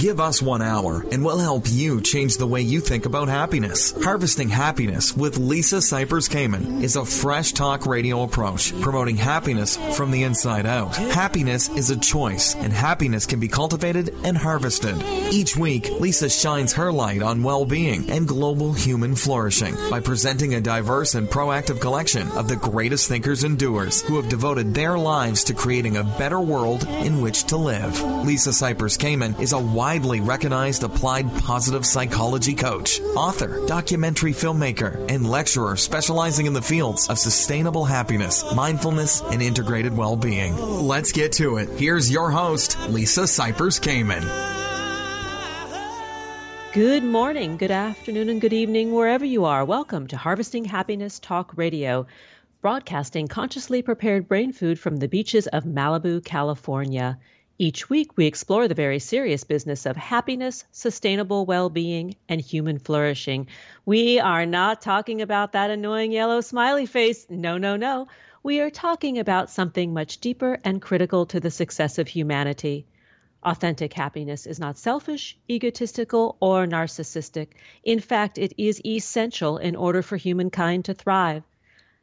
Give us one hour and we'll help you change the way you think about happiness. Harvesting Happiness with Lisa Cypers Kamen is a fresh talk radio approach promoting happiness from the inside out. Happiness is a choice, and happiness can be cultivated and harvested. Each week, Lisa shines her light on well being and global human flourishing by presenting a diverse and proactive collection of the greatest thinkers and doers who have devoted their lives to creating a better world in which to live. Lisa Cypers Kamen is a widely recognized applied positive psychology coach, author, documentary filmmaker, and lecturer specializing in the fields of sustainable happiness, mindfulness, and integrated well being. Let's get to it. Here's your host, Lisa Cypers Kamen. Good morning, good afternoon, and good evening, wherever you are. Welcome to Harvesting Happiness Talk Radio, broadcasting consciously prepared brain food from the beaches of Malibu, California. Each week, we explore the very serious business of happiness, sustainable well being, and human flourishing. We are not talking about that annoying yellow smiley face. No, no, no. We are talking about something much deeper and critical to the success of humanity. Authentic happiness is not selfish, egotistical, or narcissistic. In fact, it is essential in order for humankind to thrive.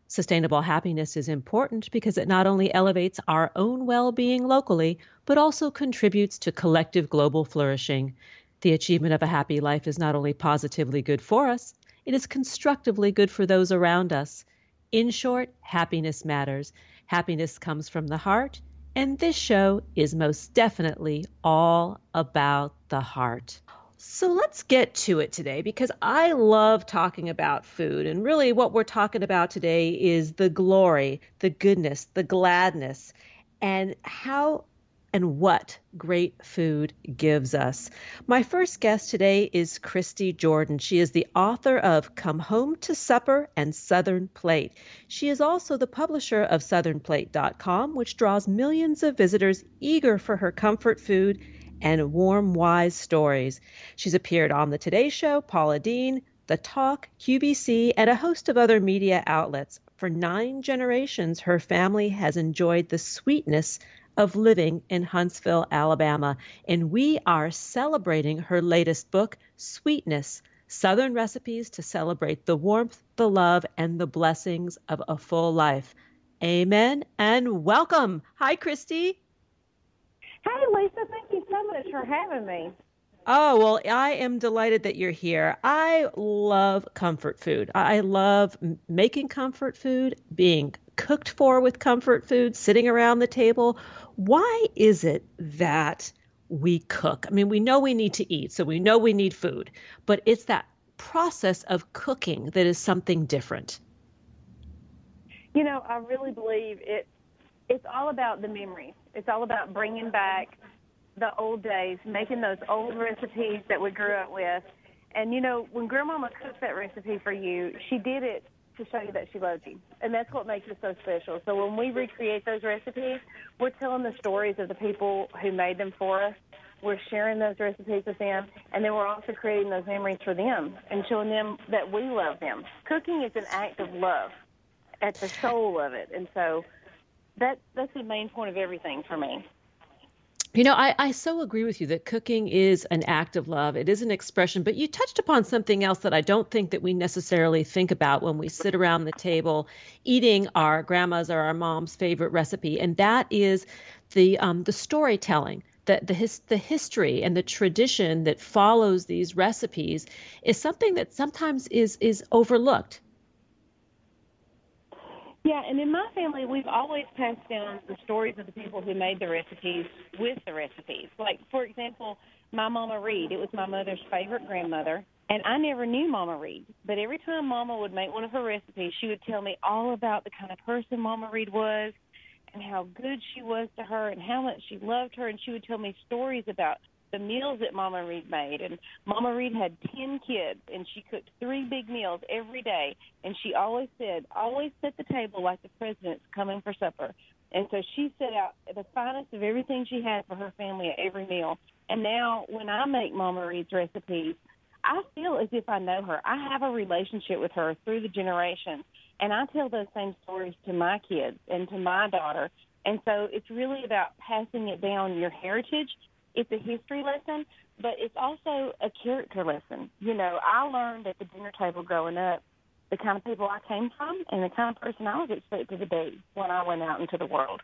Sustainable happiness is important because it not only elevates our own well being locally, but also contributes to collective global flourishing. The achievement of a happy life is not only positively good for us, it is constructively good for those around us. In short, happiness matters. Happiness comes from the heart, and this show is most definitely all about the heart. So let's get to it today because I love talking about food. And really, what we're talking about today is the glory, the goodness, the gladness, and how and what great food gives us. My first guest today is Christy Jordan. She is the author of Come Home to Supper and Southern Plate. She is also the publisher of SouthernPlate.com, which draws millions of visitors eager for her comfort food and warm, wise stories. She's appeared on The Today Show, Paula Deen, The Talk, QVC, and a host of other media outlets. For nine generations, her family has enjoyed the sweetness of living in Huntsville, Alabama, and we are celebrating her latest book, Sweetness Southern Recipes to Celebrate the Warmth, the Love, and the Blessings of a Full Life. Amen and welcome. Hi, Christy. Hey, Lisa, thank you so much for having me. Oh, well, I am delighted that you're here. I love comfort food. I love making comfort food, being cooked for with comfort food, sitting around the table. Why is it that we cook? I mean, we know we need to eat, so we know we need food, but it's that process of cooking that is something different. You know, I really believe it it's all about the memories. It's all about bringing back the old days, making those old recipes that we grew up with. And you know, when grandmama cooked that recipe for you, she did it to show you that she loved you. And that's what makes it so special. So when we recreate those recipes, we're telling the stories of the people who made them for us. We're sharing those recipes with them, and then we're also creating those memories for them and showing them that we love them. Cooking is an act of love at the soul of it. And so that that's the main point of everything for me. You know, I, I so agree with you that cooking is an act of love. It is an expression, but you touched upon something else that I don't think that we necessarily think about when we sit around the table eating our grandma's or our mom's favorite recipe, and that is the um, the storytelling. The, the, his, the history and the tradition that follows these recipes is something that sometimes is is overlooked yeah, and in my family, we've always passed down the stories of the people who made the recipes with the recipes. Like, for example, my Mama Reed, it was my mother's favorite grandmother, and I never knew Mama Reed. But every time Mama would make one of her recipes, she would tell me all about the kind of person Mama Reed was and how good she was to her and how much she loved her. And she would tell me stories about the meals that Mama Reed made. And Mama Reed had 10 kids, and she cooked three big meals every day. And she always said, always set the table like the president's coming for supper. And so she set out the finest of everything she had for her family at every meal. And now when I make Mama Reed's recipes, I feel as if I know her. I have a relationship with her through the generations. And I tell those same stories to my kids and to my daughter. And so it's really about passing it down your heritage it's a history lesson, but it's also a character lesson. You know, I learned at the dinner table growing up the kind of people I came from and the kind of person I was expected to be when I went out into the world.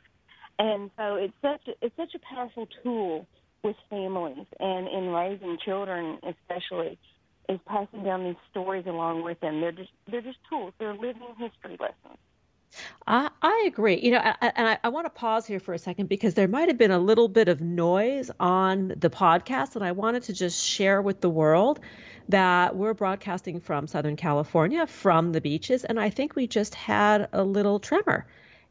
And so it's such a, it's such a powerful tool with families and in raising children especially is passing down these stories along with them. They're just they're just tools. They're living history lessons. I, I agree. You know, I, and I, I want to pause here for a second because there might have been a little bit of noise on the podcast, and I wanted to just share with the world that we're broadcasting from Southern California, from the beaches, and I think we just had a little tremor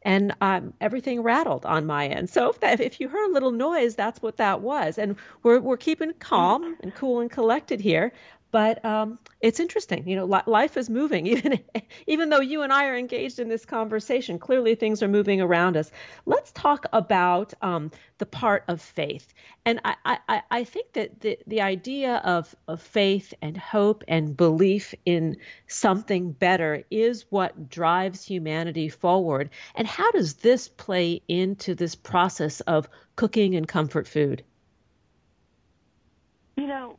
and um, everything rattled on my end. So if, that, if you heard a little noise, that's what that was. And we're, we're keeping calm and cool and collected here. But um, it's interesting, you know, li- life is moving. Even even though you and I are engaged in this conversation, clearly things are moving around us. Let's talk about um, the part of faith, and I, I, I think that the the idea of of faith and hope and belief in something better is what drives humanity forward. And how does this play into this process of cooking and comfort food? You know,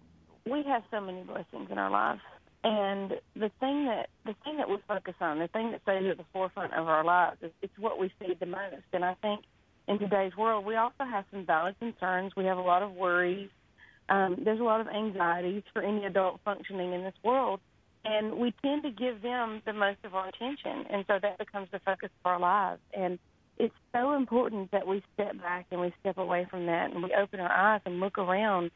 we have so many blessings in our lives, and the thing that the thing that we focus on, the thing that stays at the forefront of our lives, is it's what we see the most. And I think in today's world, we also have some valid concerns. We have a lot of worries. Um, there's a lot of anxieties for any adult functioning in this world, and we tend to give them the most of our attention, and so that becomes the focus of our lives. And it's so important that we step back and we step away from that, and we open our eyes and look around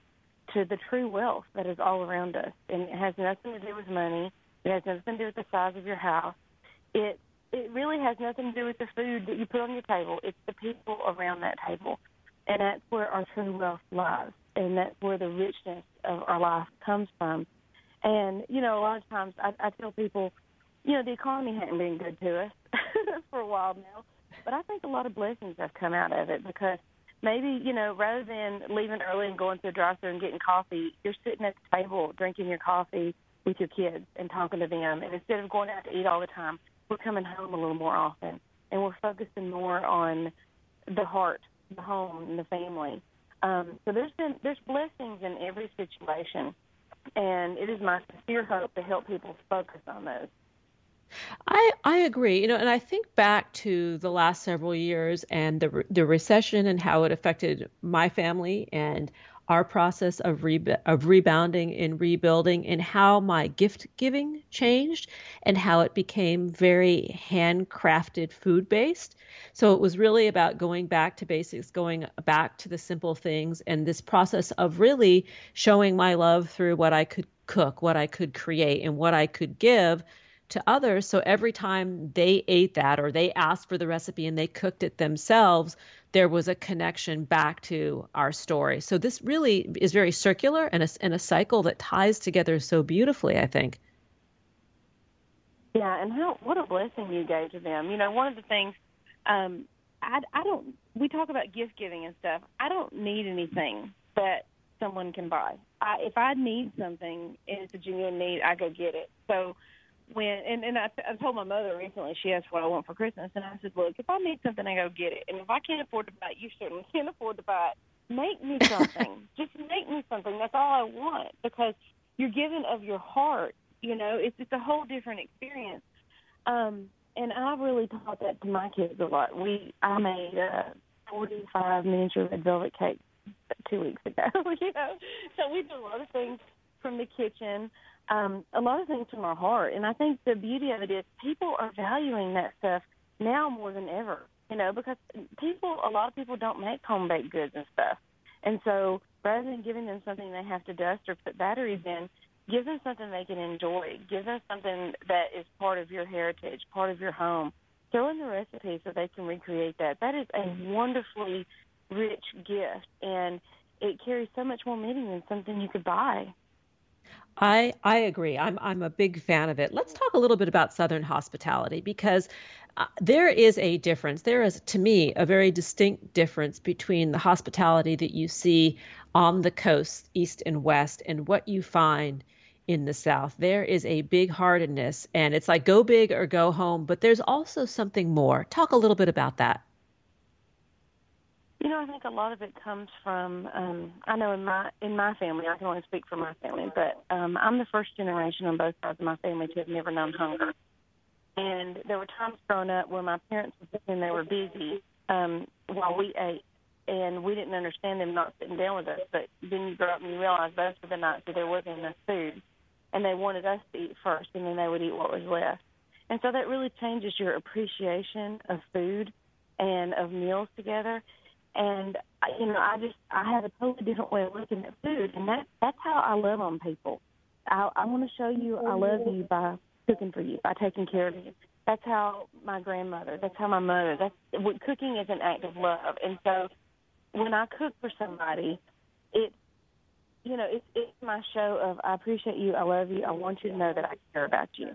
to the true wealth that is all around us. And it has nothing to do with money. It has nothing to do with the size of your house. It it really has nothing to do with the food that you put on your table. It's the people around that table. And that's where our true wealth lies. And that's where the richness of our life comes from. And, you know, a lot of times I, I tell people, you know, the economy hadn't been good to us for a while now. But I think a lot of blessings have come out of it because maybe you know rather than leaving early and going to the drive-through and getting coffee, you're sitting at the table drinking your coffee with your kids and talking to them. And instead of going out to eat all the time, we're coming home a little more often, and we're focusing more on the heart, the home, and the family. Um, so there's been there's blessings in every situation, and it is my sincere hope to help people focus on those. I I agree. You know, and I think back to the last several years and the the recession and how it affected my family and our process of re- of rebounding and rebuilding and how my gift giving changed and how it became very handcrafted food based. So it was really about going back to basics, going back to the simple things and this process of really showing my love through what I could cook, what I could create and what I could give to others. So every time they ate that or they asked for the recipe and they cooked it themselves, there was a connection back to our story. So this really is very circular and a, and a cycle that ties together so beautifully, I think. Yeah, and how what a blessing you gave to them. You know, one of the things um, I I don't we talk about gift giving and stuff. I don't need anything that someone can buy. I, if I need something and it's a genuine need, I go get it. So when and and I, I told my mother recently she asked what I want for Christmas and I said, look, if I need something, I go get it, and if I can't afford to buy it, you certainly can't afford to buy it. Make me something. Just make me something. That's all I want because you're giving of your heart. You know, it's it's a whole different experience. Um, and I really taught that to my kids a lot. We I made a 45 miniature red velvet cake two weeks ago. you know, so we do a lot of things from the kitchen um, a lot of things from our heart. And I think the beauty of it is people are valuing that stuff now more than ever. You know, because people, a lot of people don't make home baked goods and stuff. And so rather than giving them something they have to dust or put batteries in, give them something they can enjoy. Give them something that is part of your heritage, part of your home. Throw in the recipe so they can recreate that. That is a wonderfully rich gift, and it carries so much more meaning than something you could buy. I I agree. I'm I'm a big fan of it. Let's talk a little bit about Southern hospitality because uh, there is a difference. There is, to me, a very distinct difference between the hospitality that you see on the coast, east and west, and what you find in the South. There is a big heartedness, and it's like go big or go home. But there's also something more. Talk a little bit about that. You know, I think a lot of it comes from. Um, I know in my in my family, I can only speak for my family, but um, I'm the first generation on both sides of my family to have never known hunger. And there were times growing up where my parents were sitting, they were busy um, while we ate, and we didn't understand them not sitting down with us. But then you grow up and you realize those were the nights that there wasn't enough food, and they wanted us to eat first, and then they would eat what was left. And so that really changes your appreciation of food and of meals together. And you know, I just I have a totally different way of looking at food, and that that's how I love on people. I, I want to show you I love you by cooking for you, by taking care of you. That's how my grandmother. That's how my mother. That's what cooking is an act of love, and so when I cook for somebody, it you know it's it's my show of I appreciate you, I love you, I want you to know that I care about you.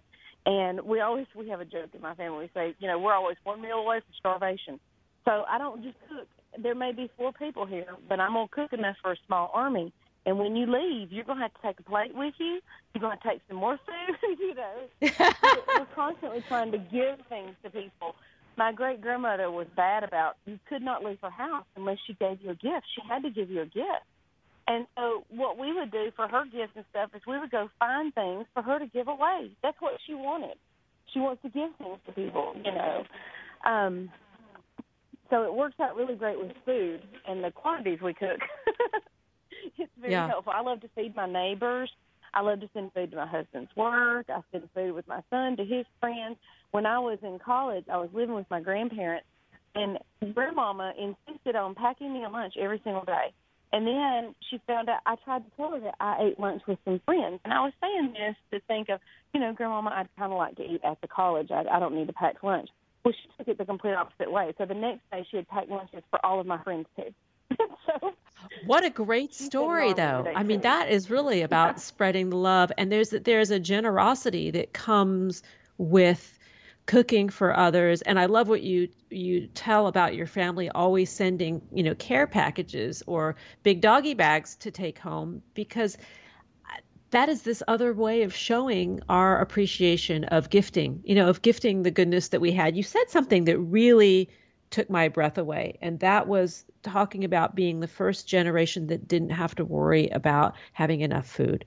And we always we have a joke in my family. We say, you know, we're always one meal away from starvation. So I don't just cook. There may be four people here, but I'm gonna cook enough for a small army. And when you leave, you're gonna have to take a plate with you. You're gonna take some more food. you know, we're constantly trying to give things to people. My great grandmother was bad about you could not leave her house unless she gave you a gift. She had to give you a gift. And so what we would do for her gifts and stuff is we would go find things for her to give away. That's what she wanted. She wants to give things to people, you know. Um so it works out really great with food and the quantities we cook. it's very yeah. helpful. I love to feed my neighbors. I love to send food to my husband's work. I send food with my son to his friends. When I was in college, I was living with my grandparents, and grandmama insisted on packing me a lunch every single day. And then she found out I tried to tell her that I ate lunch with some friends, and I was saying this to think of, you know, grandmama, I'd kind of like to eat at the college. I, I don't need to pack lunch. Well, she took it the complete opposite way. So the next day, she had packed lunches for all of my friends too. so, what a great story, though. I mean, that is really about yeah. spreading the love, and there's there's a generosity that comes with cooking for others and i love what you you tell about your family always sending you know care packages or big doggy bags to take home because that is this other way of showing our appreciation of gifting, you know, of gifting the goodness that we had. You said something that really took my breath away, and that was talking about being the first generation that didn't have to worry about having enough food.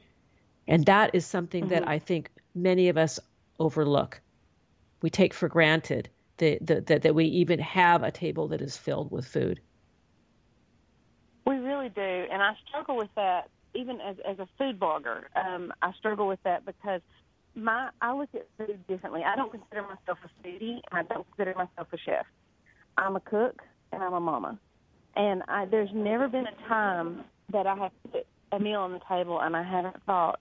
And that is something mm-hmm. that I think many of us overlook. We take for granted that, that, that we even have a table that is filled with food. We really do. And I struggle with that even as as a food blogger, um, I struggle with that because my I look at food differently. I don't consider myself a foodie. I don't consider myself a chef. I'm a cook and I'm a mama. And I, there's never been a time that I have put a meal on the table and I haven't thought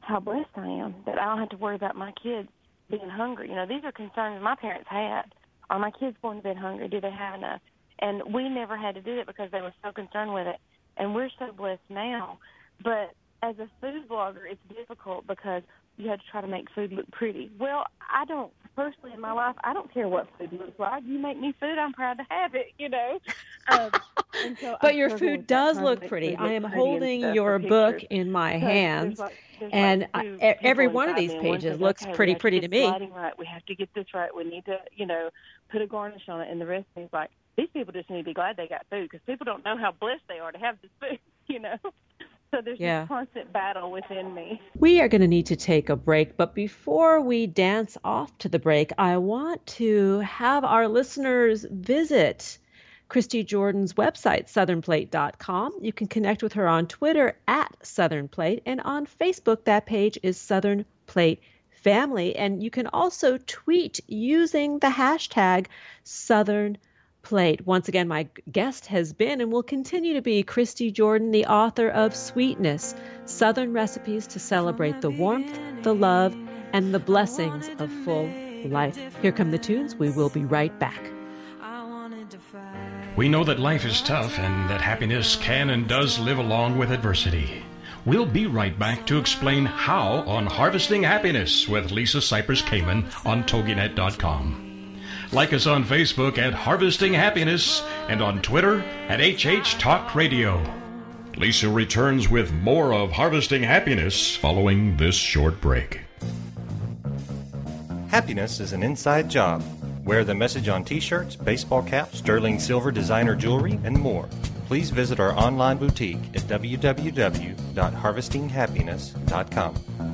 how blessed I am that I don't have to worry about my kids being hungry. You know, these are concerns my parents had. Are my kids going to bed hungry? Do they have enough? And we never had to do it because they were so concerned with it and we're so blessed now. But as a food blogger, it's difficult because you have to try to make food look pretty. Well, I don't personally in my life. I don't care what food looks like. You make me food, I'm proud to have it. You know. Um, so but your food does look pretty. I am holding your book in my so hands, there's like, there's and like I, every one of these pages looks okay, pretty, pretty to me. Right, we have to get this right. We need to, you know, put a garnish on it, and the rest is like these people just need to be glad they got food because people don't know how blessed they are to have this food, you know. So there's yeah. this constant battle within me. We are going to need to take a break, but before we dance off to the break, I want to have our listeners visit Christy Jordan's website, southernplate.com. You can connect with her on Twitter at Southern Plate, and on Facebook, that page is Southern Plate Family. And you can also tweet using the hashtag Southern Plate plate. Once again, my guest has been and will continue to be Christy Jordan, the author of Sweetness Southern Recipes to Celebrate the Warmth, the Love, and the Blessings of Full Life. Here come the tunes. We will be right back. We know that life is tough and that happiness can and does live along with adversity. We'll be right back to explain how on Harvesting Happiness with Lisa Cypers Kamen on TogiNet.com. Like us on Facebook at Harvesting Happiness and on Twitter at HH Talk Radio. Lisa returns with more of Harvesting Happiness following this short break. Happiness is an inside job. Wear the message on t shirts, baseball caps, sterling silver designer jewelry, and more. Please visit our online boutique at www.harvestinghappiness.com.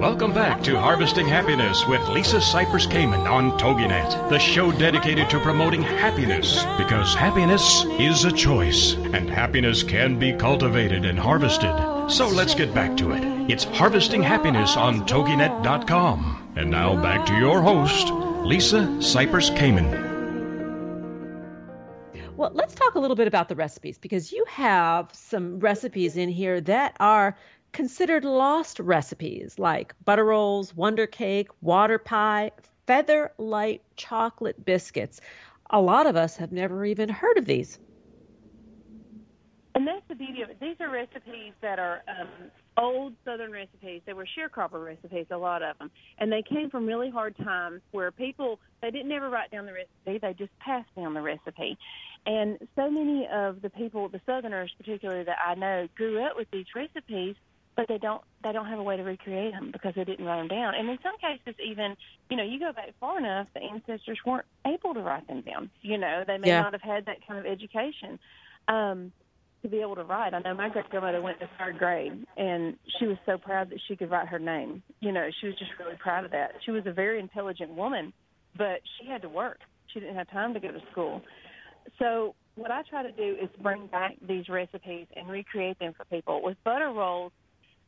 Welcome back to Harvesting Happiness with Lisa Cypers Kamen on TogiNet, the show dedicated to promoting happiness because happiness is a choice and happiness can be cultivated and harvested. So let's get back to it. It's Harvesting Happiness on TogiNet.com. And now back to your host, Lisa Cypers Kamen. Well, let's talk a little bit about the recipes because you have some recipes in here that are considered lost recipes like butter rolls, wonder cake, water pie, feather light chocolate biscuits. A lot of us have never even heard of these. And that's the beauty of it. These are recipes that are um, old Southern recipes. They were sharecropper recipes, a lot of them, and they came from really hard times where people they didn't ever write down the recipe; they just passed down the recipe. And so many of the people, the Southerners particularly that I know, grew up with these recipes but they don't they don't have a way to recreate them because they didn't write them down. And in some cases, even you know, you go back far enough, the ancestors weren't able to write them down. You know, they may Yeah. not have had that kind of education um, to be able to write. I know my great grandmother went to third grade, and she was so proud that she could write her name. You know, she was just really proud of that. She was a very intelligent woman, but she had to work. She didn't have time to go to school. So what I try to do is bring back these recipes and recreate them for people. With butter rolls,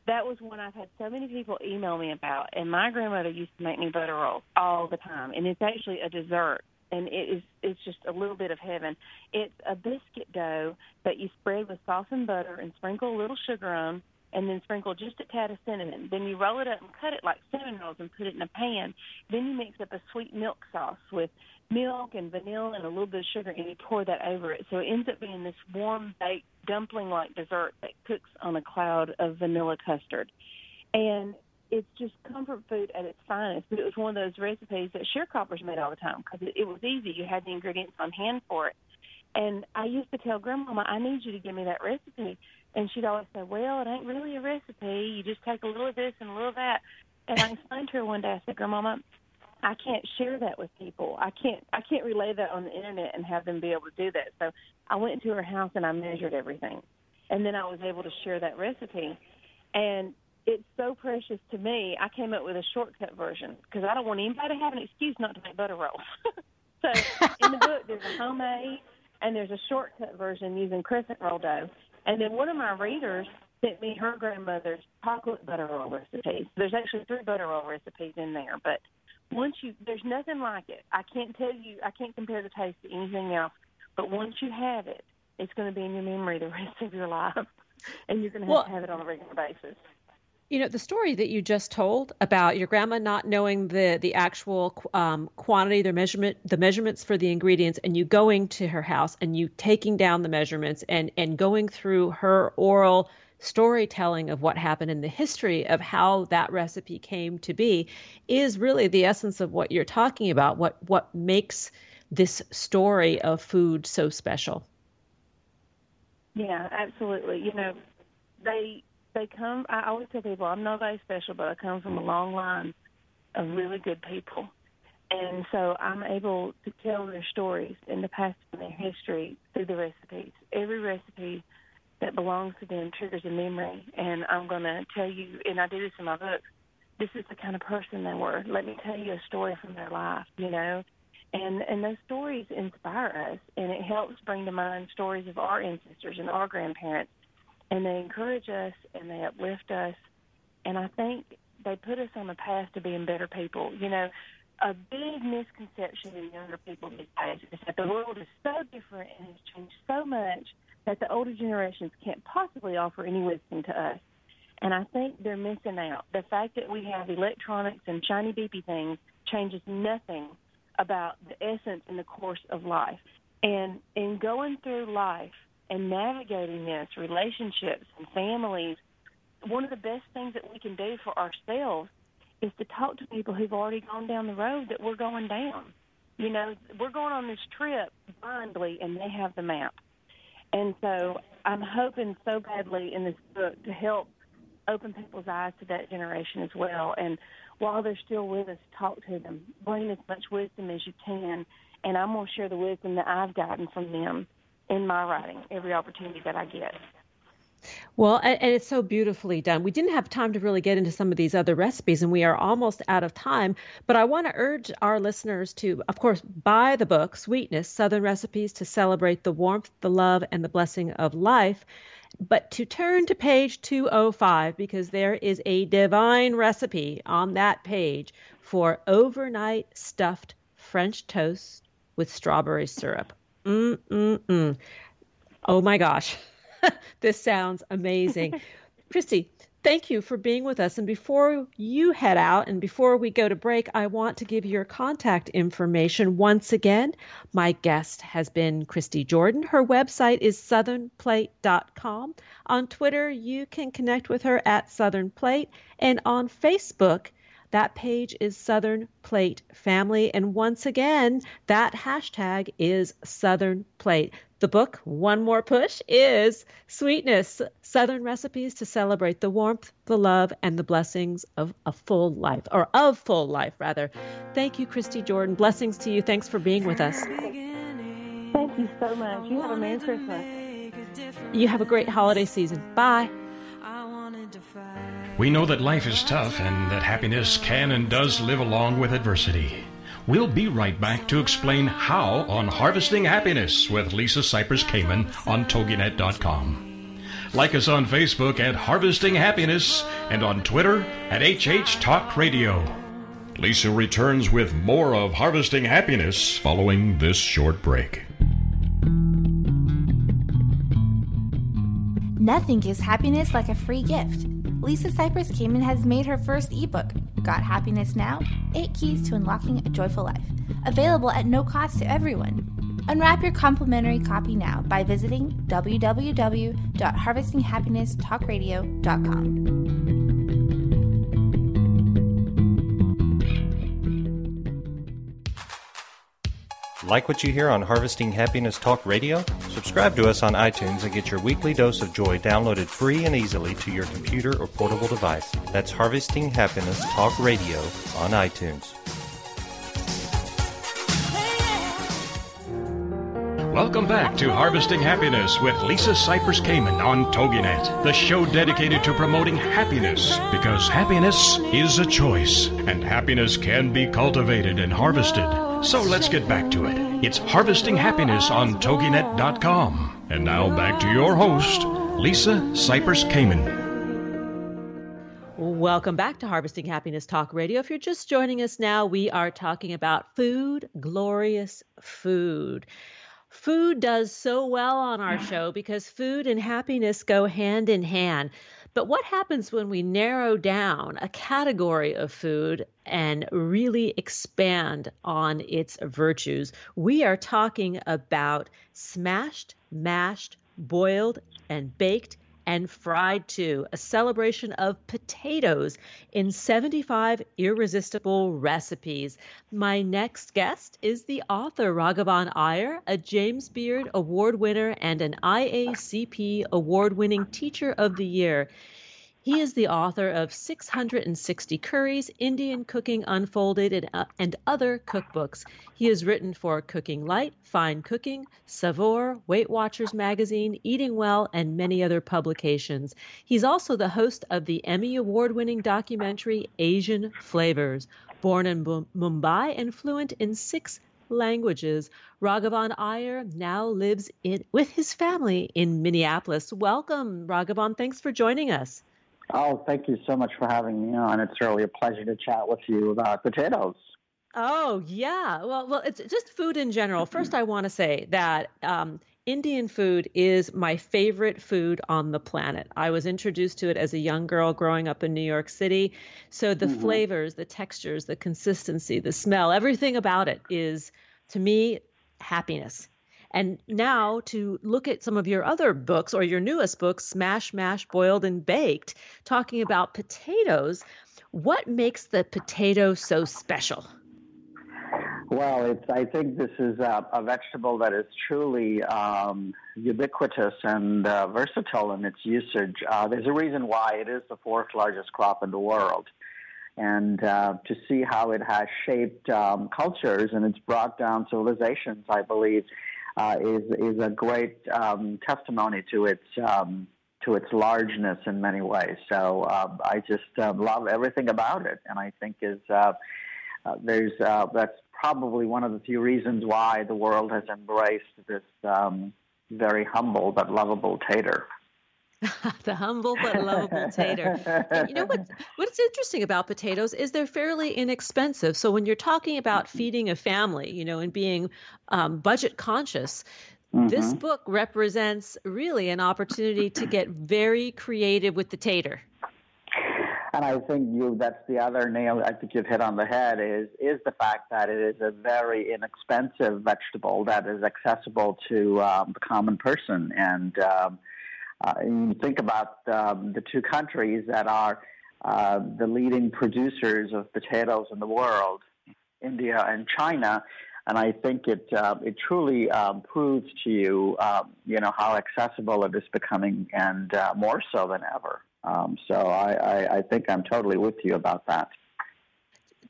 that was one I've had so many people email me about. And my grandmother used to make me butter rolls all the time, and it's actually a dessert. And it is it's just a little bit of heaven. It's a biscuit dough that you spread with softened butter and sprinkle a little sugar on, and then sprinkle just a tad of cinnamon. Then you roll it up and cut it like cinnamon rolls and put it in a pan. Then you mix up a sweet milk sauce with milk and vanilla and a little bit of sugar, and you pour that over it. So it ends up being this warm baked dumpling like dessert that cooks on a cloud of vanilla custard. And it's just comfort food at its finest. But it was one of those recipes that sharecroppers made all the time because it, was easy. You had the ingredients on hand for it. And I used to tell Grandmama, I need you to give me that recipe. And she'd always say, Well, it ain't really a recipe. You just take a little of this and a little of that. And I explained to her one day, I said, Grandmama, I can't share that with people. I can't I can't relay that on the internet and have them be able to do that. So I went to her house and I measured everything. And then I was able to share that recipe. And it's so precious to me. I came up with a shortcut version because I don't want anybody to have an excuse not to make butter rolls. so in the book, there's a homemade and there's a shortcut version using crescent roll dough. And then one of my readers sent me her grandmother's chocolate butter roll recipe. There's actually three butter roll recipes in there, but once you there's nothing like it. I can't tell you I can't compare the taste to anything else. But once you have it, it's going to be in your memory the rest of your life, and you're going to have Well- to have it on a regular basis. You know, the story that you just told about your grandma not knowing the the actual um, quantity, the measurement, the measurements for the ingredients, and you going to her house and you taking down the measurements and and going through her oral storytelling of what happened in the history of how that recipe came to be is really the essence of what you're talking about. What what makes this story of food so special? Yeah, absolutely. You know, they they come. I always tell people I'm nobody special, but I come from a long line of really good people, and so I'm able to tell their stories and to pass on their history through the recipes. Every recipe that belongs to them triggers a memory. And I'm going to tell you, and I do this in my books, this is the kind of person they were. Let me tell you a story from their life, you know. And and those stories inspire us, and it helps bring to mind stories of our ancestors and our grandparents, and they encourage us and they uplift us, and I think they put us on the path to being better people. You know, a big misconception in younger people these days is that the world is so different and has changed so much that the older generations can't possibly offer any wisdom to us. And I think they're missing out. The fact that we have electronics and shiny beepy things changes nothing about the essence and the course of life. And in going through life and navigating this, relationships and families, one of the best things that we can do for ourselves is to talk to people who've already gone down the road that we're going down. You know, we're going on this trip blindly, and they have the map. And so I'm hoping so badly in this book to help open people's eyes to that generation as well. And while they're still with us, talk to them, bring as much wisdom as you can. And I'm going to share the wisdom that I've gotten from them in my writing every opportunity that I get. Well, and, it's so beautifully done. We didn't have time to really get into some of these other recipes, and we are almost out of time. But I want to urge our listeners to, of course, buy the book, Sweetness Southern Recipes to Celebrate the Warmth, the Love, and the Blessing of Life. But to turn to page 205, because there is a divine recipe on that page for overnight stuffed French toast with strawberry syrup. Mm, mm, mm. Oh my gosh. this sounds amazing. Christy, thank you for being with us. And before you head out and before we go to break, I want to give your contact information once again. My guest has been Christy Jordan. Her website is southernplate.com. On Twitter, you can connect with her at Southern Plate. And on Facebook, that page is Southern Plate Family. And once again, that hashtag is Southern Plate. The book, One More Push, is Sweetness Southern Recipes to Celebrate the Warmth, the Love, and the Blessings of a Full Life, or of Full Life, rather. Thank you, Christy Jordan. Blessings to you. Thanks for being with us. Thank you so much. You have a Merry Christmas. You have a great holiday season. Bye. We know that life is tough and that happiness can and does live along with adversity. We'll be right back to explain how on Harvesting Happiness with Lisa Cypers Kamen on TogiNet.com. Like us on Facebook at Harvesting Happiness and on Twitter at HH Talk Radio. Lisa returns with more of Harvesting Happiness following this short break. Nothing gives happiness like a free gift. Lisa Cypers Kamen has made her first ebook, Got Happiness Now? 8 Keys to Unlocking a Joyful Life, available at no cost to everyone. Unwrap your complimentary copy now by visiting www.harvestinghappinesstalkradio.com. Like what you hear on Harvesting Happiness Talk Radio? Subscribe to us on iTunes and get your weekly dose of joy downloaded free and easily to your computer or portable device. That's Harvesting Happiness Talk Radio on iTunes. Welcome back to Harvesting Happiness with Lisa Cypers Kamen on TogiNet, the show dedicated to promoting happiness because happiness is a choice and happiness can be cultivated and harvested. So let's get back to it. It's Harvesting Happiness on TogiNet.com. And now back to your host, Lisa Cypers Kamen. Welcome back to Harvesting Happiness Talk Radio. If you're just joining us now, we are talking about food, glorious food. Food does so well on our show because food and happiness go hand in hand. But what happens when we narrow down a category of food and really expand on its virtues? We are talking about smashed, mashed, boiled, and baked and fried too, a celebration of potatoes in 75 irresistible recipes. My next guest is the author Raghavan Iyer, a James Beard Award winner and an IACP award winning Teacher of the Year. He is the author of 660 Curries, Indian Cooking Unfolded, and, uh, and, other cookbooks. He has written for Cooking Light, Fine Cooking, Saveur, Weight Watchers Magazine, Eating Well, and many other publications. He's also the host of the Emmy Award winning documentary Asian Flavors. Born in Mumbai and fluent in six languages. Raghavan Iyer now lives in, with his family in Minneapolis. Welcome, Raghavan. Thanks for joining us. Oh, thank you so much for having me on. It's really a pleasure to chat with you about potatoes. Oh yeah, well, well, it's just food in general. First, I want to say that um, Indian food is my favorite food on the planet. I was introduced to it as a young girl growing up in New York City. So the mm-hmm. flavors, the textures, the consistency, the smell, everything about it is, to me, happiness. And now to look at some of your other books or your newest book, Smash, Mash, Boiled, and Baked, talking about potatoes. What makes the potato so special? Well, it's, I think this is a, a vegetable that is truly um, ubiquitous and uh, versatile in its usage. Uh, there's a reason why it is the fourth largest crop in the world. And uh, to see how it has shaped um, cultures and it's brought down civilizations, I believe, uh, is is a great um, testimony to its um, to its largeness in many ways. So uh, I just uh, love everything about it, and I think is uh, uh, there's that's probably one of the few reasons why the world has embraced this um, very humble but lovable tater. the humble but lovable tater. And you know what? What's interesting about potatoes is they're fairly inexpensive. So when you're talking about feeding a family, you know, and being um, budget conscious, mm-hmm. this book represents really an opportunity to get very creative with the tater. And I think you that's the other nail I think you've hit on the head is is the fact that it is a very inexpensive vegetable that is accessible to um, the common person and um, uh, you think about um, the two countries that are uh, the leading producers of potatoes in the world, India and China, and I think it uh, it truly um, proves to you, um, you know, how accessible it is becoming, and uh, more so than ever. Um, so I, I, I think I'm totally with you about that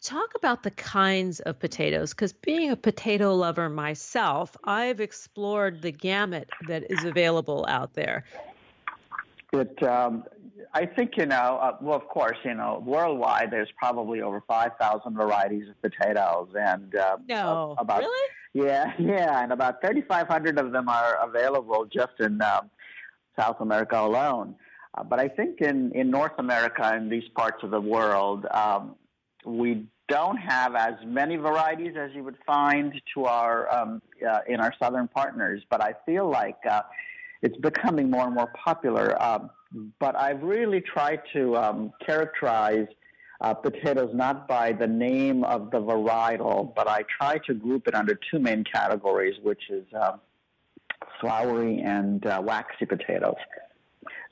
talk about the kinds of potatoes because being a potato lover myself i've explored the gamut that is available out there it, um, I think, you know, uh, well, of course, you know, worldwide there's probably over 5,000 varieties of potatoes. And uh, no, about, really? Yeah, yeah. And about 3,500 of them are available just in um, South America alone. Uh, but I think in, in North America and these parts of the world, um, we don't have as many varieties as you would find to our um, uh, in our southern partners. But I feel like uh, it's becoming more and more popular. Um, but I've really tried to um, characterize uh, potatoes not by the name of the varietal, but I try to group it under two main categories, which is uh, floury and uh, waxy potatoes.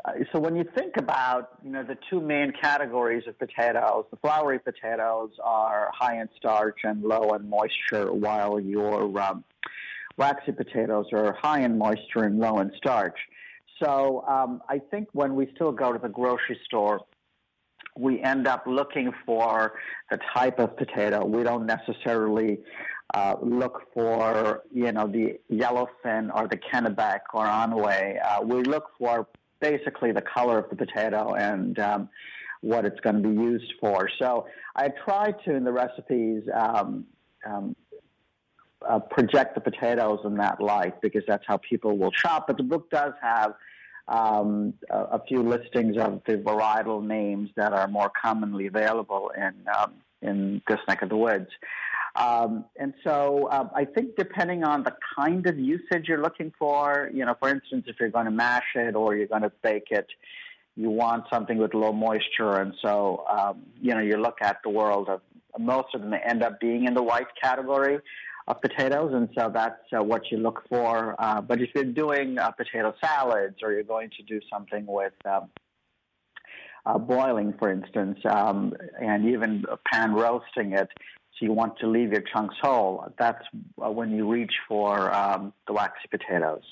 Uh, so when you think about you know the two main categories of potatoes, the floury potatoes are high in starch and low in moisture, while your um, waxy potatoes are high in moisture and low in starch. So um, I think when we still go to the grocery store, we end up looking for the type of potato. We don't necessarily uh, look for, you know, the yellowfin or the Kennebec or Anhui. Uh, we look for basically the color of the potato and um, what it's going to be used for. So I try to, in the recipes, um, um, uh, project the potatoes in that light because that's how people will shop. But the book does have um, a, a, few listings of the varietal names that are more commonly available in um, in this neck of the woods. Um, and so uh, I think depending on the kind of usage you're looking for, you know, for instance, if you're going to mash it or you're going to bake it, you want something with low moisture. And so, um, you know, you look at the world of most of them end up being in the white category potatoes, and so that's uh, what you look for. Uh, but if you're doing uh, potato salads or you're going to do something with um, uh, boiling, for instance, um, and even pan roasting it, so you want to leave your chunks whole, that's uh, when you reach for um, the waxy potatoes.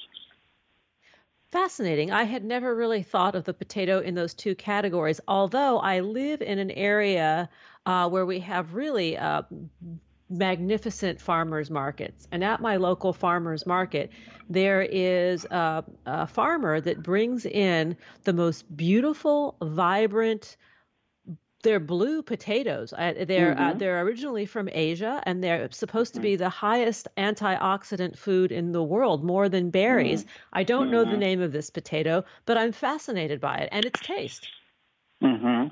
Fascinating. I had never really thought of the potato in those two categories, although I live in an area uh, where we have really uh, magnificent farmers markets. And at my local farmers market, there is a, a, farmer that brings in the most beautiful, vibrant, they're blue potatoes. Uh, they're uh, mm-hmm. uh, they're originally from Asia, and they're supposed to be the highest antioxidant food in the world, more than berries. Mm-hmm. I don't know the mm-hmm. name of this potato, but I'm fascinated by it and its taste. Mm-hmm.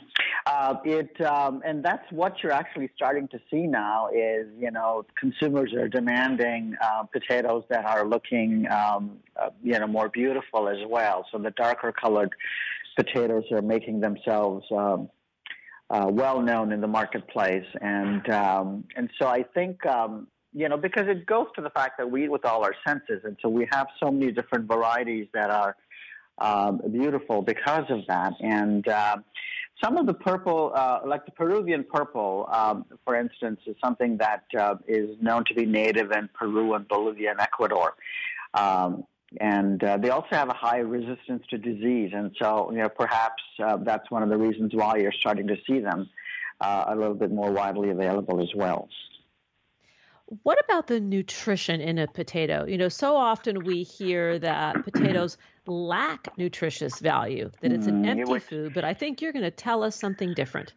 Uh, it um, and that's what you're actually starting to see now is you know consumers are demanding uh, potatoes that are looking um, uh, you know more beautiful as well. So the darker colored potatoes are making themselves um, uh, well known in the marketplace, and um, and so I think um, you know because it goes to the fact that we eat with all our senses, and so we have so many different varieties that are um, beautiful because of that. And uh, some of the purple, uh, like the Peruvian purple, um, for instance, is something that uh, is known to be native in Peru and Bolivia and Ecuador. Um, and uh, they also have a high resistance to disease, and so you know perhaps uh, that's one of the reasons why you're starting to see them a little bit more widely available as well. What about the nutrition in a potato? You know, so often we hear that potatoes lack nutritious value, that it's an mm, empty was, food, but I think you're going to tell us something different.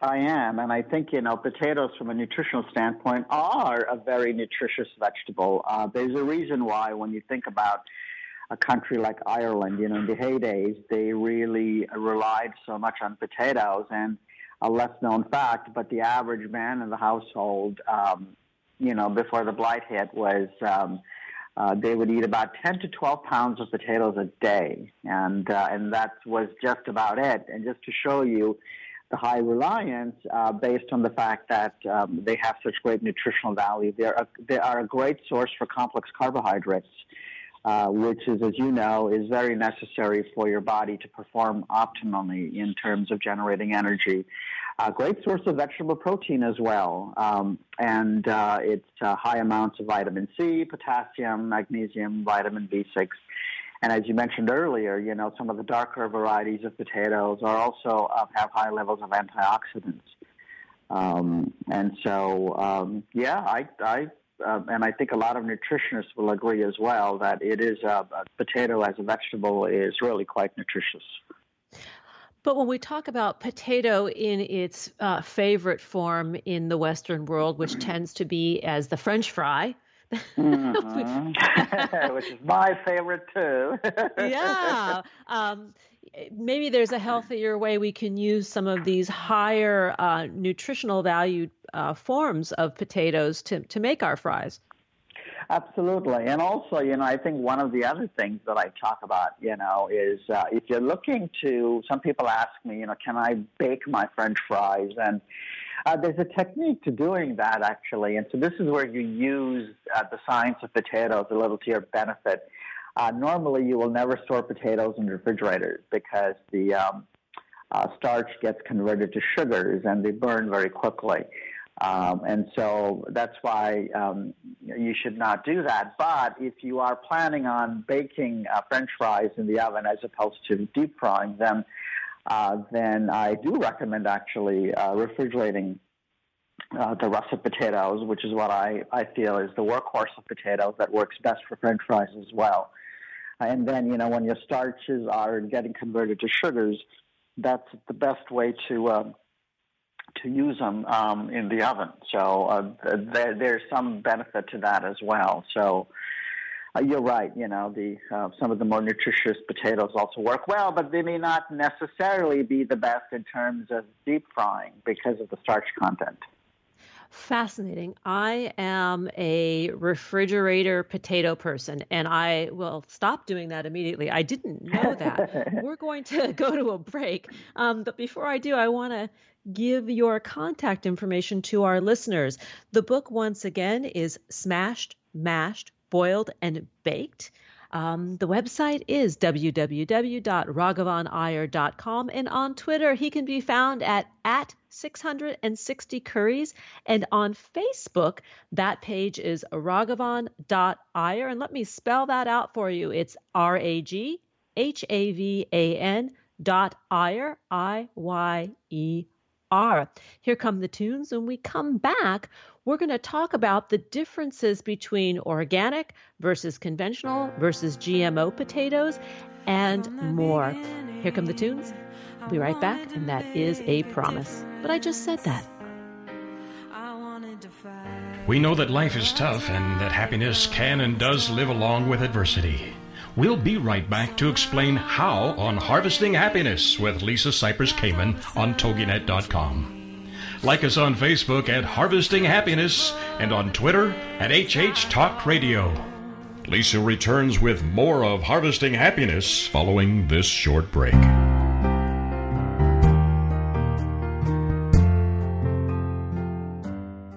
I am, and I think, you know, potatoes from a nutritional standpoint are a very nutritious vegetable. Uh, there's a reason why when you think about a country like Ireland, you know, in the heydays, they really relied so much on potatoes. And a less known fact, but the average man in the household um, you know, before the blight hit was um, uh, they would eat about 10 to 12 pounds of potatoes a day, and uh, and that was just about it. And just to show you the high reliance, uh, based on the fact that um, they have such great nutritional value, they are a, they are a great source for complex carbohydrates. Uh, which is, as you know, is very necessary for your body to perform optimally in terms of generating energy. A great source of vegetable protein as well, um, and uh, it's uh, high amounts of vitamin C, potassium, magnesium, vitamin B6. And as you mentioned earlier, you know some of the darker varieties of potatoes are also uh, have high levels of antioxidants. Um, and so, um, yeah, I, I uh, and I think a lot of nutritionists will agree as well that it is a potato as a vegetable is really quite nutritious. But when we talk about potato in its uh, favorite form in the Western world, which tends to be as the French fry, mm-hmm. which is my favorite too. yeah. Um, maybe there's a healthier way we can use some of these higher uh, nutritional valued uh, forms of potatoes to, to make our fries. Absolutely. And also, you know, I think one of the other things that I talk about, you know, is uh, if you're looking to, some people ask me, you know, can I bake my French fries? And uh, there's a technique to doing that, actually. And so this is where you use uh, the science of potatoes a little to your benefit. Uh, normally, you will never store potatoes in refrigerators because the um, uh, starch gets converted to sugars and they burn very quickly. Um, and so that's why um, you should not do that. But if you are planning on baking uh, French fries in the oven as opposed to deep frying them, uh, then I do recommend actually uh, refrigerating uh, the russet potatoes, which is what I, I feel is the workhorse of potatoes that works best for French fries as well. And then, you know, when your starches are getting converted to sugars, that's the best way to um, to use them um, in the oven. So uh, there, there's some benefit to that as well. So uh, you're right. You know, the uh, some of the more nutritious potatoes also work well, but they may not necessarily be the best in terms of deep frying because of the starch content. Fascinating. I am a refrigerator potato person, and I will stop doing that immediately. I didn't know that. We're going to go to a break. Um, but before I do, I want to give your contact information to our listeners. The book, once again, is Smashed, Mashed, Boiled, and Baked. Um, the website is www.raghavaniyer.com, and on Twitter he can be found at at 660 curries, and on Facebook that page is raghavan.iyer, and let me spell that out for you. It's R A G H A V A N dot Iyer I Y E R. Here come the tunes. When we come back, we're going to talk about the differences between organic versus conventional versus GMO potatoes and more. Here come the tunes. We'll be right back, and that is a promise. But I just said that. We know that life is tough and that happiness can and does live along with adversity. We'll be right back to explain how on Harvesting Happiness with Lisa Cypers Kamen on TogiNet.com. Like us on Facebook at Harvesting Happiness and on Twitter at HH Talk Radio. Lisa returns with more of Harvesting Happiness following this short break.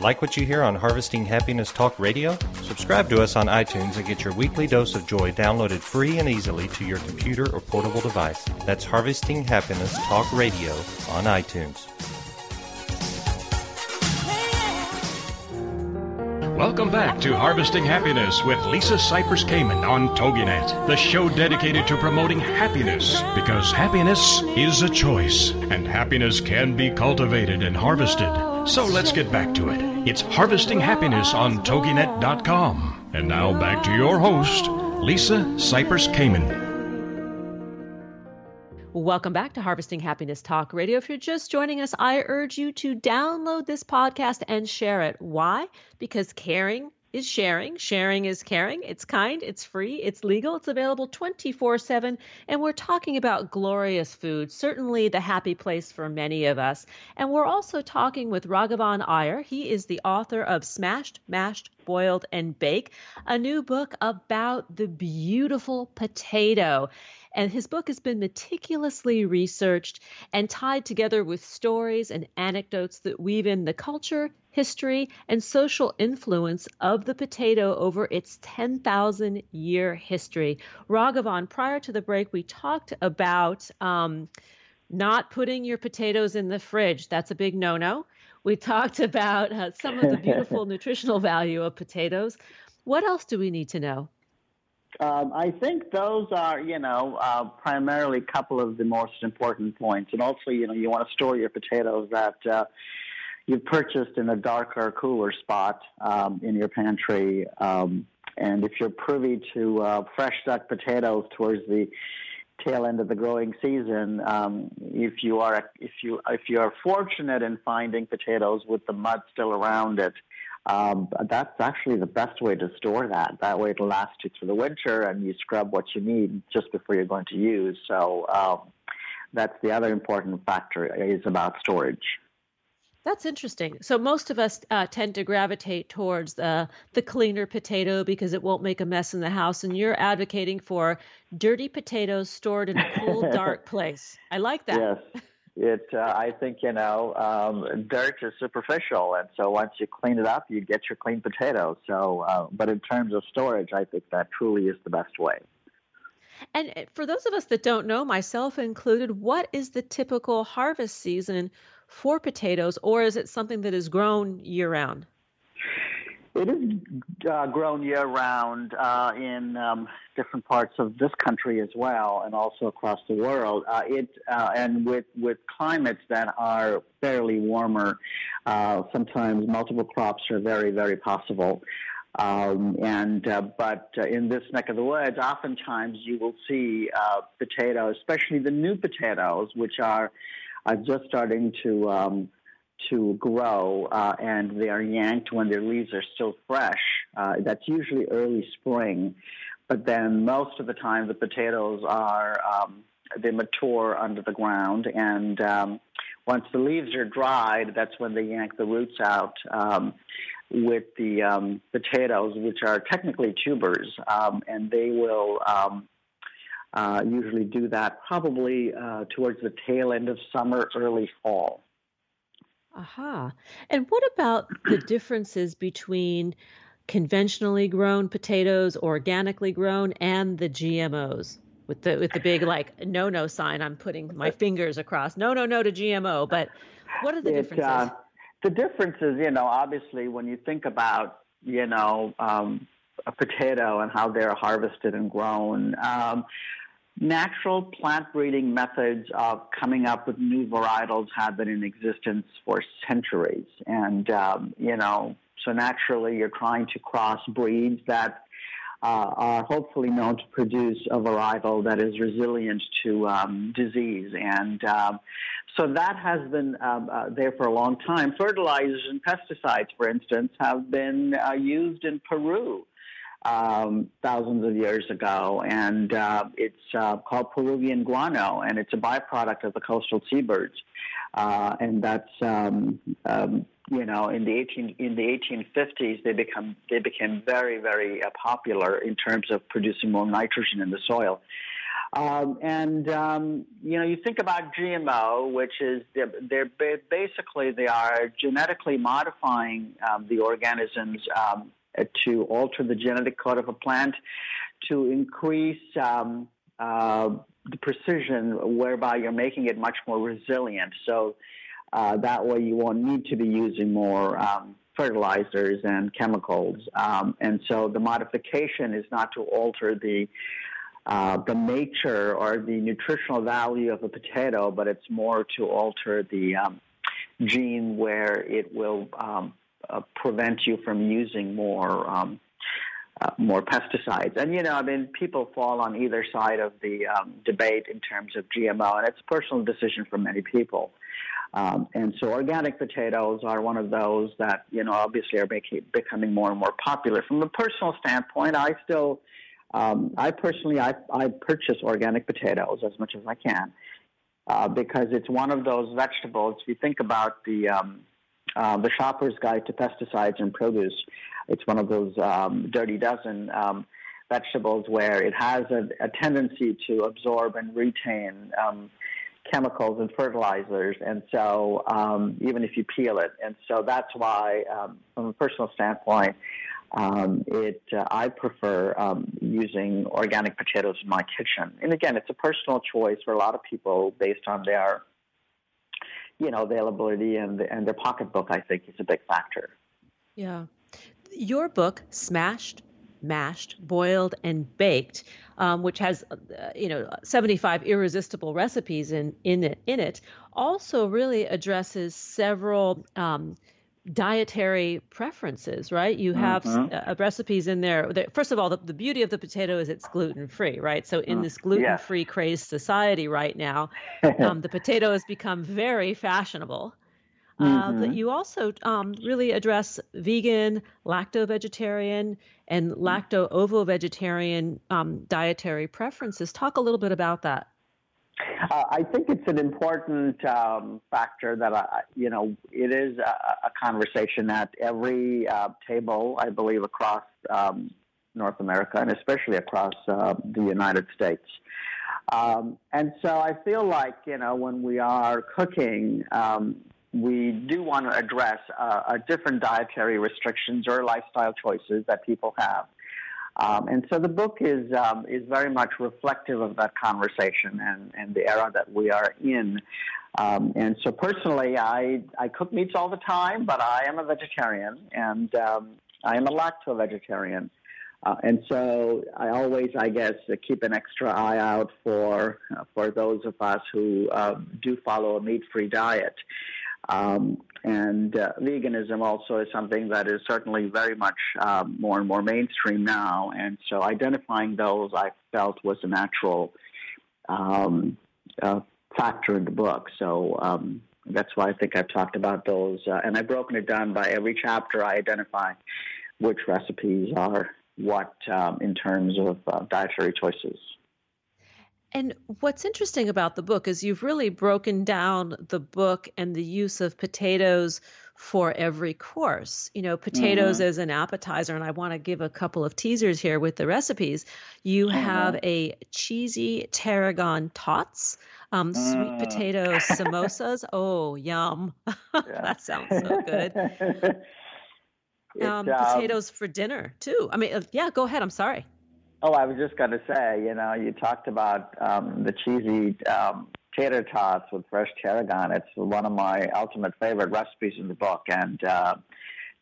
Like what you hear on Harvesting Happiness Talk Radio? Subscribe to us on iTunes and get your weekly dose of joy downloaded free and easily to your computer or portable device. That's Harvesting Happiness Talk Radio on iTunes. Welcome back to Harvesting Happiness with Lisa Cypers Kamen on TogiNet, the show dedicated to promoting happiness because happiness is a choice and happiness can be cultivated and harvested. So let's get back to it. It's Harvesting Happiness on TogiNet.com. And now back to your host, Lisa Cypers Kamen. Welcome back to Harvesting Happiness Talk Radio. If you're just joining us, I urge you to download this podcast and share it. Why? Because caring is sharing. Sharing is caring. It's kind, it's free, it's legal, it's available 24 7. And we're talking about glorious food, certainly the happy place for many of us. And we're also talking with Raghavan Iyer. He is the author of Smashed, Mashed, Boiled, and Bake, a new book about the beautiful potato. And his book has been meticulously researched and tied together with stories and anecdotes that weave in the culture, history, and social influence of the potato over its 10,000 year history. Raghavan, prior to the break, we talked about um, not putting your potatoes in the fridge. That's a big no no. We talked about uh, some of the beautiful nutritional value of potatoes. What else do we need to know? Um, I think those are, you know, uh, primarily a couple of the most important points. And also, you know, you want to store your potatoes that uh, you've purchased in a darker, cooler spot um, in your pantry. Um, and if you're privy to uh, fresh duck potatoes towards the tail end of the growing season, um, if you are if you if you are fortunate in finding potatoes with the mud still around it, um, that's actually the best way to store that. That way it'll last you through the winter and you scrub what you need just before you're going to use. So um, that's the other important factor is about storage. That's interesting. So most of us uh, tend to gravitate towards the the cleaner potato because it won't make a mess in the house, and you're advocating for dirty potatoes stored in a cool, dark place. I like that. Yes it uh, i think you know um, dirt is superficial and so once you clean it up you get your clean potatoes so uh, but in terms of storage i think that truly is the best way and uh, for those of us that don't know myself included what is the typical harvest season for potatoes or is it something that is grown year round it is uh, grown year round uh, in um, different parts of this country as well, and also across the world. Uh, it uh, and with with climates that are fairly warmer, uh, sometimes multiple crops are very very possible. Um, and uh, but in this neck of the woods, oftentimes you will see potatoes, especially the new potatoes, which are are just starting to um, to grow uh, and they are yanked when their leaves are still fresh. Uh, that's usually early spring. but then most of the time the potatoes are um, they mature under the ground, and um, once the leaves are dried, that's when they yank the roots out. Um, with the um, potatoes, which are technically tubers, um, and they will um, uh, usually do that probably uh, towards the tail end of summer, early fall. Aha. And what about the differences between conventionally grown potatoes, organically grown, and the GMOs? With the with the big like no no sign, I'm putting my fingers across. No no no to GMO. But what are the it, differences? Uh, the difference is, you know, obviously when you think about, you know, um, a potato and how they're harvested and grown. Um, natural plant breeding methods of coming up with new varietals have been in existence for centuries. And, um, you know, so naturally you're trying to cross breeds that uh, are hopefully known to produce a varietal that is resilient to um, disease. And um, so that has been um, uh, there for a long time. Fertilizers and pesticides, for instance, have been uh, used in Peru um, thousands of years ago, and uh, it's uh, called Peruvian guano, and it's a byproduct of the coastal seabirds, uh, and that's um, um, you know in the 18 in the 1850s they become they became very very uh, popular in terms of producing more nitrogen in the soil. Um, and um, you know, you think about GMO, which is they're, they're basically they are genetically modifying um, the organisms to alter the genetic code of a plant to increase um, uh, the precision, whereby you're making it much more resilient. So uh, that way, you won't need to be using more um, fertilizers and chemicals. Um, and so the modification is not to alter the uh, the nature or the nutritional value of a potato, but it's more to alter the um, gene where it will um, uh, prevent you from using more um, uh, more pesticides. And you know, I mean, people fall on either side of the um, debate in terms of GMO, and it's a personal decision for many people. Um, and so, organic potatoes are one of those that you know obviously are making, becoming more and more popular. From a personal standpoint, I still, um, I personally, I, I purchase organic potatoes as much as I can. Uh, because it's one of those vegetables. If you think about the um, uh, the Shopper's Guide to Pesticides and Produce. It's one of those um, dirty dozen um, vegetables where it has a, a, tendency to absorb and retain um, chemicals and fertilizers, and so um, even if you peel it, and so that's why, um, from a personal standpoint, um, it uh, I prefer um, using organic potatoes in my kitchen. And again, it's a personal choice for a lot of people based on their you know, availability and and their pocketbook, I think, is a big factor. Yeah, your book, Smashed, Mashed, Boiled, and Baked, um, which has uh, you know 75 irresistible recipes in in it in it, also really addresses several. Um, dietary preferences, right? You have mm-hmm. uh, recipes in there. That, first of all, the, the, beauty of the potato is it's gluten free, right? So in mm. this gluten free yeah. crazed society right now, um, the potato has become very fashionable. Uh, mm-hmm. But you also um, really address vegan, lacto vegetarian, and lacto ovo vegetarian um, dietary preferences. Talk a little bit about that. Uh, I think it's an important um, factor that I, you know it is a, a conversation at every uh, table, I believe, across um, North America and especially across uh, the United States. Um, and so I feel like you know when we are cooking, um, we do want to address uh, different dietary restrictions or lifestyle choices that people have. Um, and so the book is um, is very much reflective of that conversation and, and the era that we are in. Um, and so personally, I I cook meats all the time, but I am a vegetarian and um, I am a lacto vegetarian. Uh, and so I always, I guess, keep an extra eye out for uh, for those of us who uh, do follow a meat-free diet. Um, and uh, veganism also is something that is certainly very much um, more and more mainstream now. And so identifying those I felt was a natural um, uh, factor in the book. So um, that's why I think I've talked about those. Uh, and I've broken it down by every chapter I identify which recipes are what um, in terms of uh, dietary choices. And what's interesting about the book is you've really broken down the book and the use of potatoes for every course. You know, potatoes mm-hmm. as an appetizer, and I want to give a couple of teasers here with the recipes. You mm-hmm. have a cheesy tarragon tots, um, mm. sweet potato samosas. Oh, yum! that sounds so good. um, potatoes for dinner too. I mean, uh, yeah. Go ahead. I'm sorry. Oh, I was just going to say, you know, you talked about um, the cheesy um, tater tots with fresh tarragon. It's one of my ultimate favorite recipes in the book, and uh,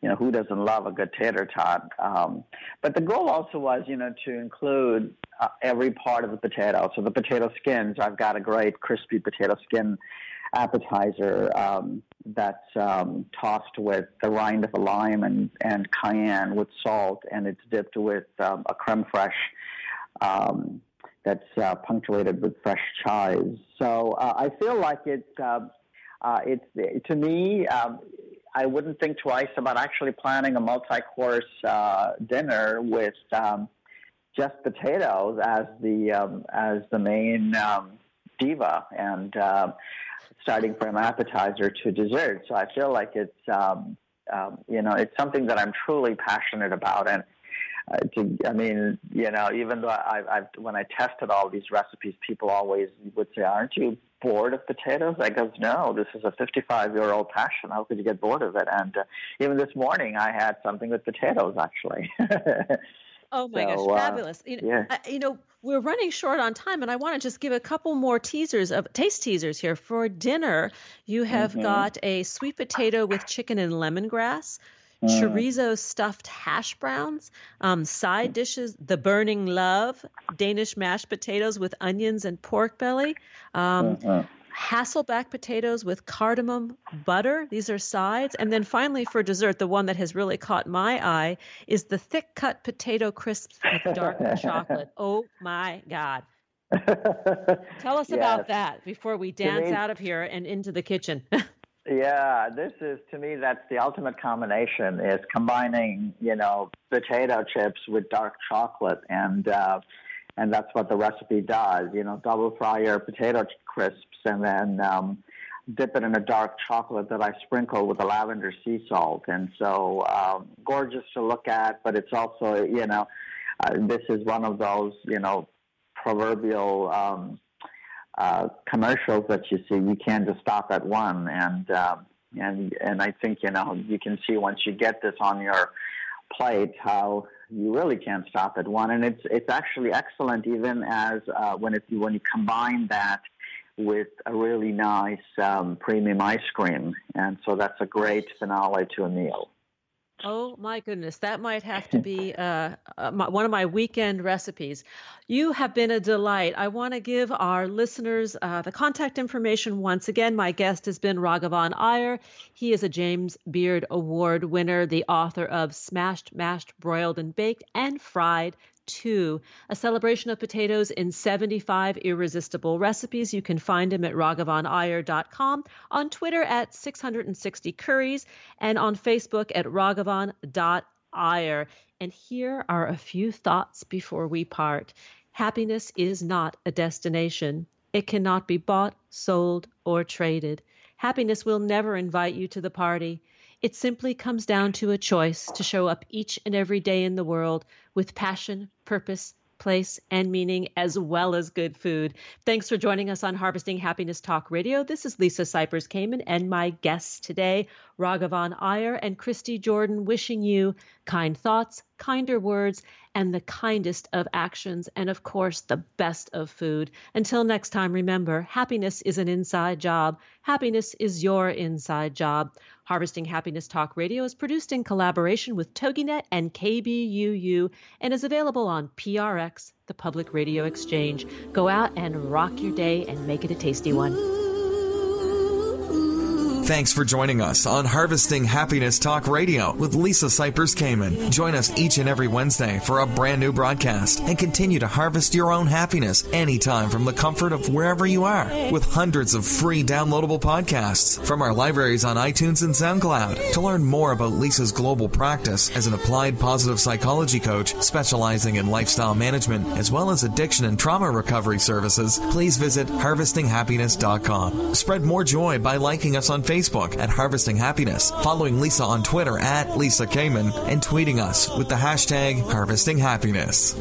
you know, who doesn't love a good tater tot? Um, but the goal also was, you know, to include uh, every part of the potato. So the potato skins, I've got a great crispy potato skin appetizer um, that's um, tossed with the rind of a lime and, and cayenne with salt, and it's dipped with um, a creme fraiche um, that's uh, punctuated with fresh chives. So uh, I feel like it's uh, uh, it's to me. Um, I wouldn't think twice about actually planning a multi-course uh, dinner with um, just potatoes as the um, as the main um, diva, and uh, starting from appetizer to dessert. So I feel like it's um, um, you know it's something that I'm truly passionate about, and uh, to, I mean you know even though I, I've when I tested all these recipes, people always would say, "Aren't you bored of potatoes?" I goes, "No, this is a 55 year old passion. How could you get bored of it?" And uh, even this morning, I had something with potatoes actually. Oh my so, gosh, uh, fabulous! Uh, you, know, yeah. I, you know, we're running short on time, and I want to just give a couple more teasers of taste teasers here for dinner. You have mm-hmm. got a sweet potato with chicken and lemongrass. Mm. Chorizo stuffed hash browns, um, side dishes, the burning love, Danish mashed potatoes with onions and pork belly, um, mm-hmm. Hasselback potatoes with cardamom butter. These are sides. And then finally, for dessert, the one that has really caught my eye is the thick cut potato crisps with dark chocolate. Oh my God. Tell us yes. about that before we dance me, out of here and into the kitchen. yeah, this is to me that's the ultimate combination is combining, you know, potato chips with dark chocolate and uh and that's what the recipe does. You know, double fry your potato crisps and then um, dip it in a dark chocolate that I sprinkle with a lavender sea salt. And so um, gorgeous to look at, but it's also, you know, uh, this is one of those, you know, proverbial um, uh, commercials that you see. You can't just stop at one, and um, and and I think you know you can see once you get this on your plate how you really can't stop at one, and it's it's actually excellent even as uh, when it when you combine that with a really nice um, premium ice cream, and so that's a great finale to a meal. Oh my goodness, that might have to be uh, uh, my, one of my weekend recipes. You have been a delight. I want to give our listeners uh, the contact information once again. My guest has been Raghavan Iyer. He is a James Beard Award winner, the author of Smashed, Mashed, Broiled, and Baked, and Fried 2, a celebration of potatoes in 75 irresistible recipes. You can find him at raghavaniyer.com, on Twitter at 660 curries, and on Facebook at raghavan.iyer. And here are a few thoughts before we part. Happiness is not a destination. It cannot be bought, sold, or traded. Happiness will never invite you to the party. It simply comes down to a choice to show up each and every day in the world with passion, purpose, place, and meaning, as well as good food. Thanks for joining us on Harvesting Happiness Talk Radio. This is Lisa Cypers Kamen and my guests today, Raghavan Iyer and Christy Jordan, wishing you kind thoughts, kinder words, and the kindest of actions, and of course, the best of food. Until next time, remember happiness is an inside job. Happiness is your inside job. Harvesting Happiness Talk Radio is produced in collaboration with TogiNet and KBUU and is available on PRX, the Public Radio Exchange. Go out and rock your day and make it a tasty one. Thanks for joining us on Harvesting Happiness Talk Radio with Lisa Cypers Kamen. Join us each and every Wednesday for a brand new broadcast and continue to harvest your own happiness anytime from the comfort of wherever you are with hundreds of free downloadable podcasts from our libraries on iTunes and SoundCloud. To learn more about Lisa's global practice as an applied positive psychology coach specializing in lifestyle management as well as addiction and trauma recovery services, please visit harvestinghappiness.com. Spread more joy by liking us on Facebook at Harvesting Happiness, following Lisa on Twitter at Lisa Kamen, and tweeting us with the hashtag Harvesting Happiness.